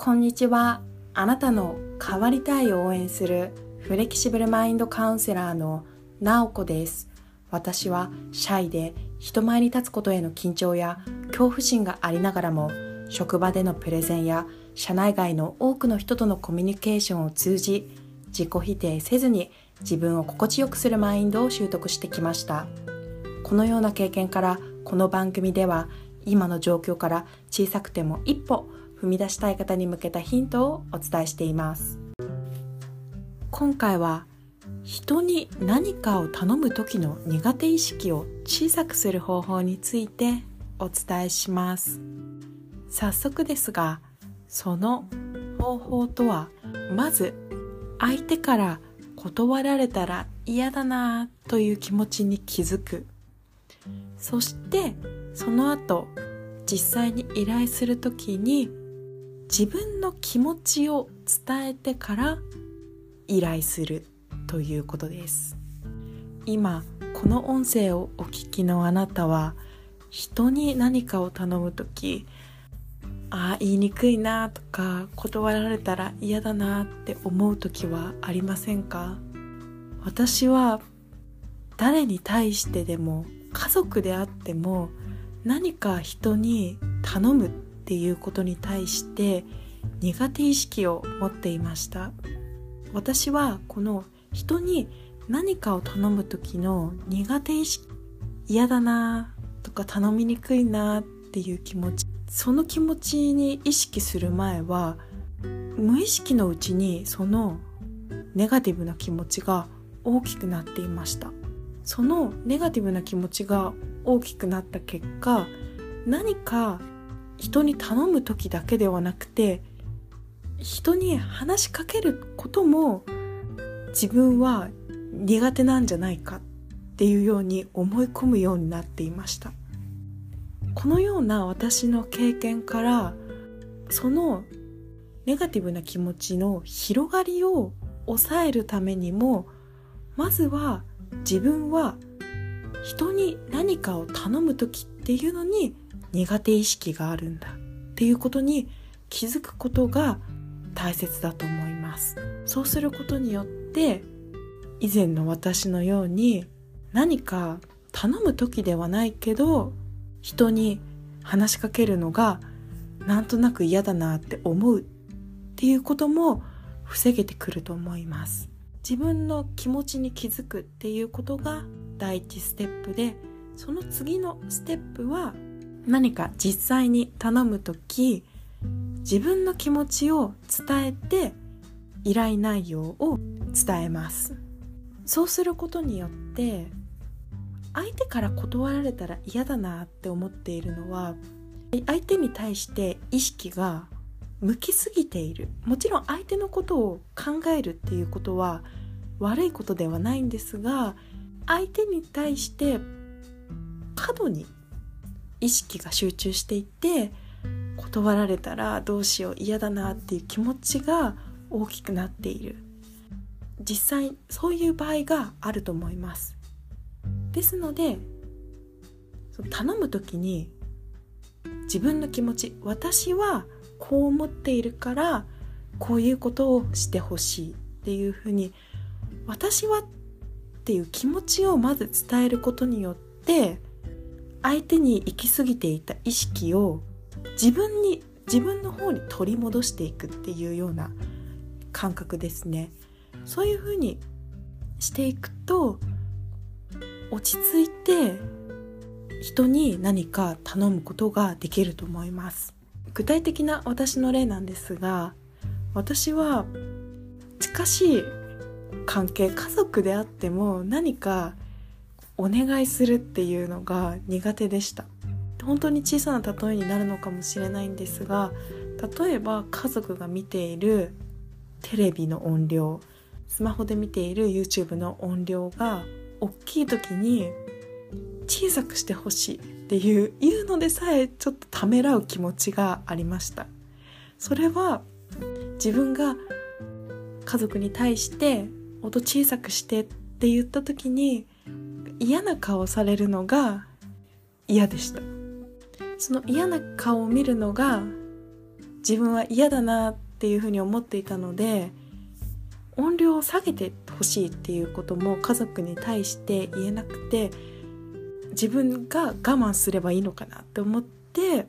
こんにちは。あなたの変わりたいを応援するフレキシブルマインドカウンセラーのなおこです。私はシャイで人前に立つことへの緊張や恐怖心がありながらも職場でのプレゼンや社内外の多くの人とのコミュニケーションを通じ自己否定せずに自分を心地よくするマインドを習得してきましたこのような経験からこの番組では今の状況から小さくても一歩踏み出したい方に向けたヒントをお伝えしています。今回は人に何かを頼む時の苦手意識を小さくする方法についてお伝えします。早速ですがその方法とはまず相手から断られたら嫌だなという気持ちに気づく。そしてその後実際に依頼する時に自分の気持ちを伝えてから依頼するということです。今この音声をお聞きのあなたは人に何かを頼む時ああ言いにくいなとか断られたら嫌だなって思う時はありませんか？私は誰に対してでも家族であっても何か人に頼むっていうことに対して苦手意識を持っていました。私はこの人に何かを頼む時の苦手意識嫌だなとか頼みにくいなっていう気持ちその気持ちに意識する前は無意識のうちにそのネガティブな気持ちが大きくなっていました。そのネガティブな気持ちが大きくなった結果何か人に頼む時だけではなくて人に話しかけることも自分は苦手なんじゃないかっていうように思い込むようになっていました。このような私の経験からそのネガティブな気持ちの広がりを抑えるためにもまずは自分は人に何かを頼む時っていうのに苦手意識があるんだっていうことに気づくことが大切だと思います。そうすることによって以前の私のように何か頼む時ではないけど人に話しかけるのがなんとなく嫌だなって思うっていうことも防げてくると思います。自分の気持ちに気づくっていうことが第一ステップでその次のステップは何か実際に頼む時自分の気持ちを伝えて依頼内容を伝えます。そうすることによって相手から断られたら嫌だなって思っているのは相手に対して意識が向きすぎている。もちろん相手のことを考えるっていうことは悪いことではないんですが相手に対して過度に意識が集中していて断られたらどうしよう嫌だなっていう気持ちが大きくなっている。実際そういう場合があると思います。ですので頼む時に自分の気持ち私はこう思っているからこういうことをしてほしいっていうふうに私はっていう気持ちをまず伝えることによって相手に行き過ぎていた意識を自分に自分の方に取り戻していくっていうような感覚ですね。そういうふうにしていくと落ち着いて人に何か頼むことができると思います。具体的な私の例なんですが私は近しい関係家族であっても何かお願いするっていうのが苦手でした。本当に小さな例えになるのかもしれないんですが例えば家族が見ているテレビの音量スマホで見ている YouTube の音量が大きい時に小さくしてほしいっていう言うのでさえちょっとためらう気持ちがありました。それは自分が家族に対して音小さくしてって言った時に嫌な顔されるのが嫌でした。その嫌な顔を見るのが自分は嫌だなっていうふうに思っていたので音量を下げてほしいっていうことも家族に対して言えなくて自分が我慢すればいいのかなって思って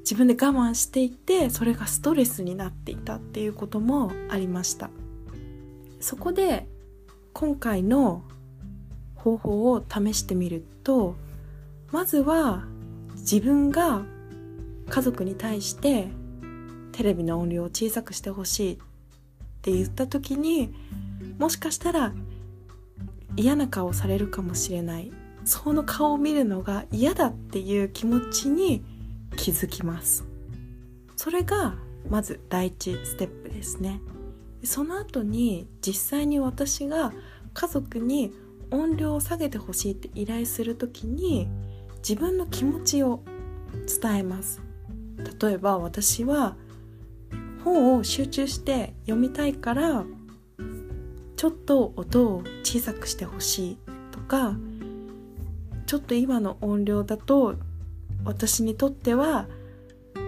自分で我慢していてそれがストレスになっていたっていうこともありました。そこで今回の方法を試してみるとまずは自分が家族に対してテレビの音量を小さくしてほしいって言った時にもしかしたら嫌な顔されるかもしれない。その顔を見るのが嫌だっていう気持ちに気づきます。それがまず第一ステップですね。その後に実際に私が家族に音量を下げてほしいって依頼する時に自分の気持ちを伝えます。例えば私は本を集中して読みたいからちょっと音を小さくしてほしいとかちょっと今の音量だと私にとっては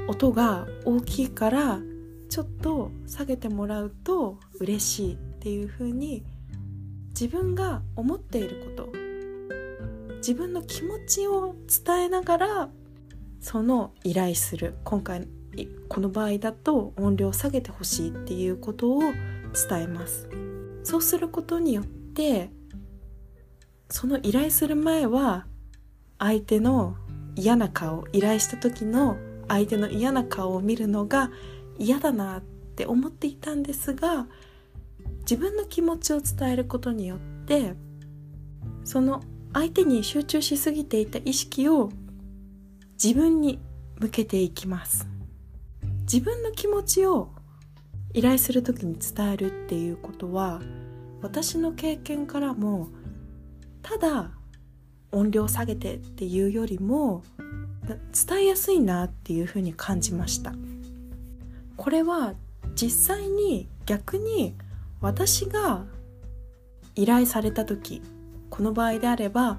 音が大きいからちょっと下げてもらうと嬉しいっていう風に自分が思っていること。自分の気持ちを伝えながらその依頼する。今回この場合だと音量を下げてほしいっていうことを伝えます。そうすることによってその依頼する前は相手の嫌な顔依頼した時の相手の嫌な顔を見るのが嫌だなって思っていたんですが自分の気持ちを伝えることによってその相手に集中しすぎていた意識を自分に向けていきます。自分の気持ちを依頼する時に伝えるっていうことは私の経験からもただ音量下げてっていうよりも伝えやすいなっていうふうに感じました。これは実際に逆に私が依頼された時この場合であれば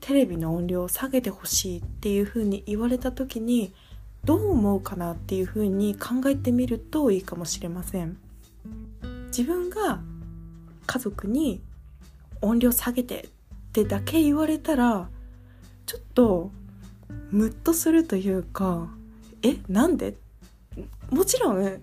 テレビの音量を下げてほしいっていうふうに言われた時にどう思うかなっていうふうに考えてみるといいかもしれません。自分が家族に音量下げてってだけ言われたらちょっとムッとするというかえなんで？もちろん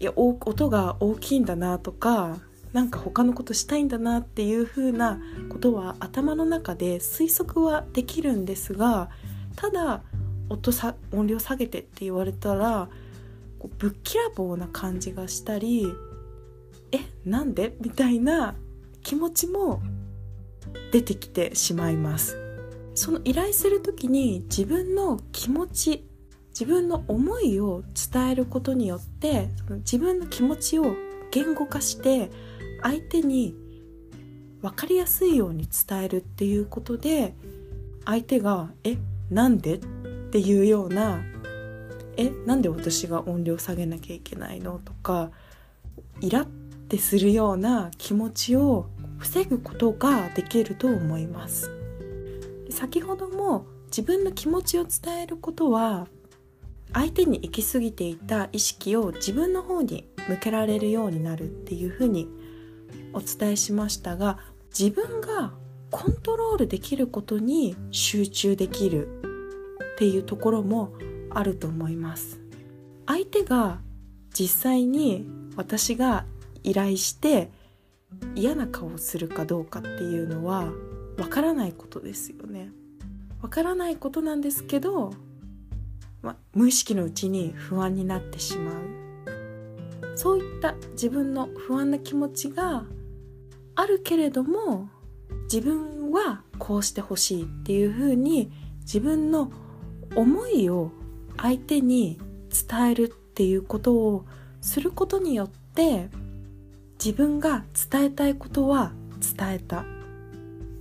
いや音が大きいんだなとかなんか他のことしたいんだなっていう風なことは頭の中で推測はできるんですがただ音さ音量下げてって言われたらこうぶっきらぼうな感じがしたりえなんで？みたいな気持ちも出てきてしまいます。その依頼する時に自分の気持ち自分の思いを伝えることによって自分の気持ちを言語化して相手に分かりやすいように伝えるっていうことで相手が「えなんで?」っていうような「えなんで私が音量下げなきゃいけないの?」とかイラってするような気持ちを防ぐことができると思います先ほども自分の気持ちを伝えることは相手に行き過ぎていた意識を自分の方に向けられるようになるっていうふうにお伝えしましたが自分がコントロールできることに集中できるっていうところもあると思います。相手が実際に私が依頼して嫌な顔をするかどうかっていうのはわからないことですよね。わからないことなんですけど、無意識のうちに不安になってしまう。そういった自分の不安な気持ちがあるけれども自分はこうしてほしいっていうふうに自分の思いを相手に伝えるっていうことをすることによって自分が伝えたいことは伝えた。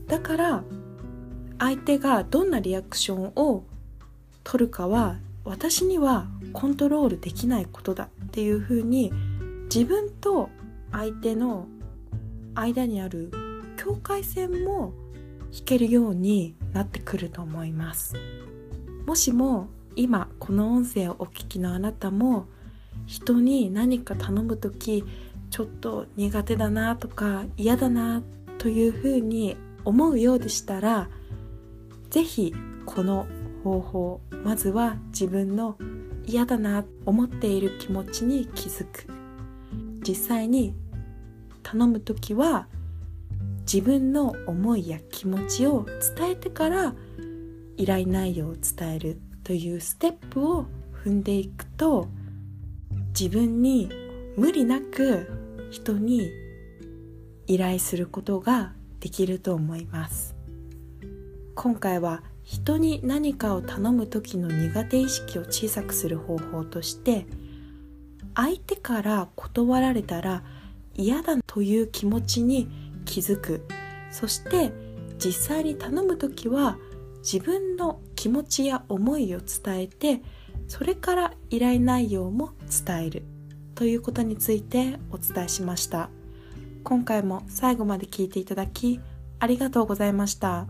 だから相手がどんなリアクションを取るかは私にはコントロールできないことだっていうふうに自分と相手の間にある境界線も引けるようになってくると思います。もしも今この音声をお聞きのあなたも人に何か頼む時ちょっと苦手だなとか嫌だなというふうに思うようでしたら是非この方法。まずは自分の嫌だな思っている気持ちに気づく。実際に頼む時は自分の思いや気持ちを伝えてから依頼内容を伝えるというステップを踏んでいくと自分に無理なく人に依頼することができると思います。今回は人に何かを頼む時の苦手意識を小さくする方法として相手から断られたら嫌だという気持ちに気づく。そして実際に頼む時は自分の気持ちや思いを伝えてそれから依頼内容も伝える。ということについてお伝えしました。今回も最後まで聞いていただきありがとうございました。